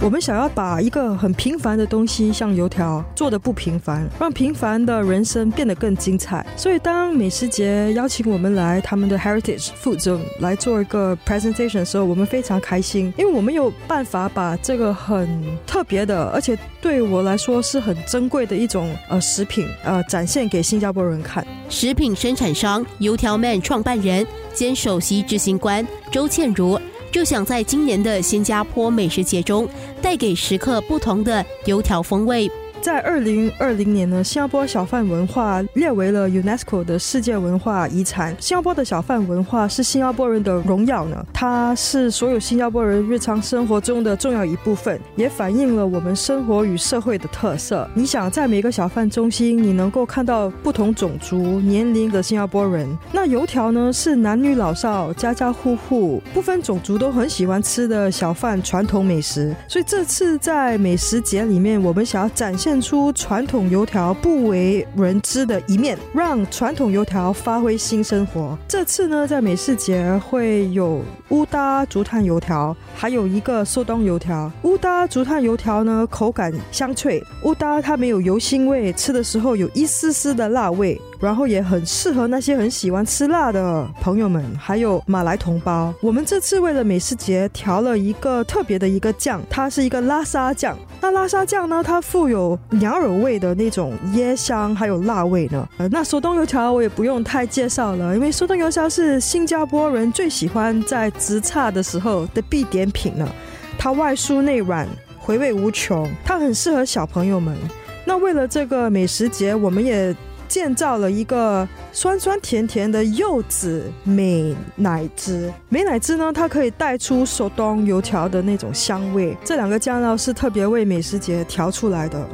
我们想要把一个很平凡的东西，像油条，做的不平凡，让平凡的人生变得更精彩。所以，当美食节邀请我们来他们的 Heritage Food Zone 来做一个 presentation 的时候，我们非常开心，因为我们有办法把这个很特别的，而且对我来说是很珍贵的一种呃食品，呃展现给新加坡人看。食品生产商油条 Man 创办人兼首席执行官周倩如。就想在今年的新加坡美食节中，带给食客不同的油条风味。在二零二零年呢，新加坡小贩文化列为了 UNESCO 的世界文化遗产。新加坡的小贩文化是新加坡人的荣耀呢，它是所有新加坡人日常生活中的重要一部分，也反映了我们生活与社会的特色。你想在每个小贩中心，你能够看到不同种族、年龄的新加坡人。那油条呢，是男女老少、家家户户不分种族都很喜欢吃的小贩传统美食。所以这次在美食节里面，我们想要展现。现出传统油条不为人知的一面，让传统油条发挥新生活。这次呢，在美食节会有乌搭竹炭油条，还有一个寿东油条。乌搭竹炭油条呢，口感香脆；乌搭它没有油腥味，吃的时候有一丝丝的辣味。然后也很适合那些很喜欢吃辣的朋友们，还有马来同胞。我们这次为了美食节调了一个特别的一个酱，它是一个拉沙酱。那拉沙酱呢，它富有羊耳味的那种椰香，还有辣味呢。那手动油条我也不用太介绍了，因为手动油条是新加坡人最喜欢在直差的时候的必点品呢。它外酥内软，回味无穷，它很适合小朋友们。那为了这个美食节，我们也。建造了一个酸酸甜甜的柚子美奶汁。美奶汁呢，它可以带出手动油条的那种香味。这两个酱料是特别为美食节调出来的。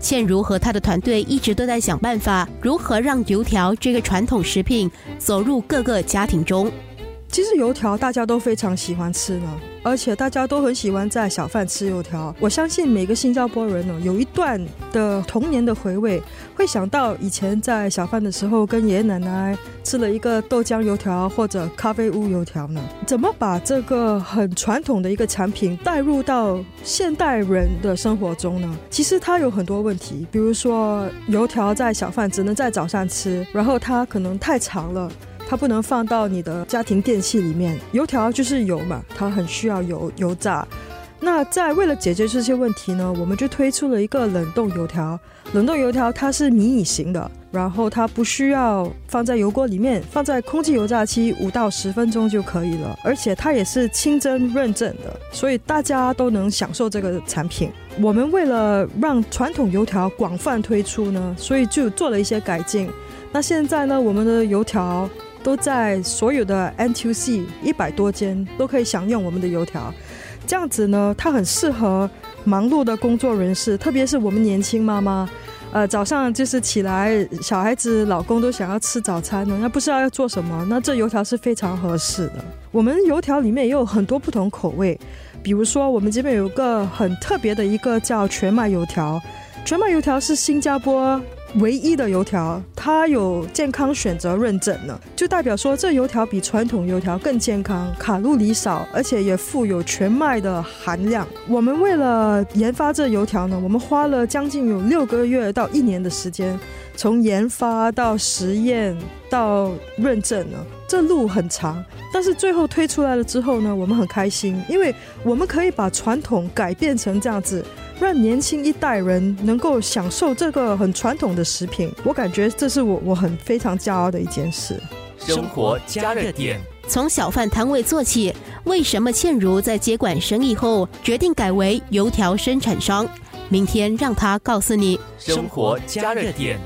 倩如和他的团队一直都在想办法，如何让油条这个传统食品走入各个家庭中。其实油条大家都非常喜欢吃呢，而且大家都很喜欢在小贩吃油条。我相信每个新加坡人呢，有一段的童年的回味，会想到以前在小贩的时候跟爷爷奶奶吃了一个豆浆油条或者咖啡屋油条呢。怎么把这个很传统的一个产品带入到现代人的生活中呢？其实它有很多问题，比如说油条在小贩只能在早上吃，然后它可能太长了。它不能放到你的家庭电器里面。油条就是油嘛，它很需要油油炸。那在为了解决这些问题呢，我们就推出了一个冷冻油条。冷冻油条它是迷你型的，然后它不需要放在油锅里面，放在空气油炸期五到十分钟就可以了。而且它也是清真认证的，所以大家都能享受这个产品。我们为了让传统油条广泛推出呢，所以就做了一些改进。那现在呢，我们的油条。都在所有的 NTUC 一百多间都可以享用我们的油条，这样子呢，它很适合忙碌的工作人士，特别是我们年轻妈妈，呃，早上就是起来，小孩子、老公都想要吃早餐呢，那不知道要做什么，那这油条是非常合适的。我们油条里面也有很多不同口味，比如说我们这边有个很特别的一个叫全麦油条，全麦油条是新加坡。唯一的油条，它有健康选择认证呢，就代表说这油条比传统油条更健康，卡路里少，而且也富有全麦的含量。我们为了研发这油条呢，我们花了将近有六个月到一年的时间，从研发到实验到认证呢，这路很长。但是最后推出来了之后呢，我们很开心，因为我们可以把传统改变成这样子。让年轻一代人能够享受这个很传统的食品，我感觉这是我我很非常骄傲的一件事。生活加热点，从小贩摊位做起。为什么倩如在接管生意后决定改为油条生产商？明天让他告诉你。生活加热点。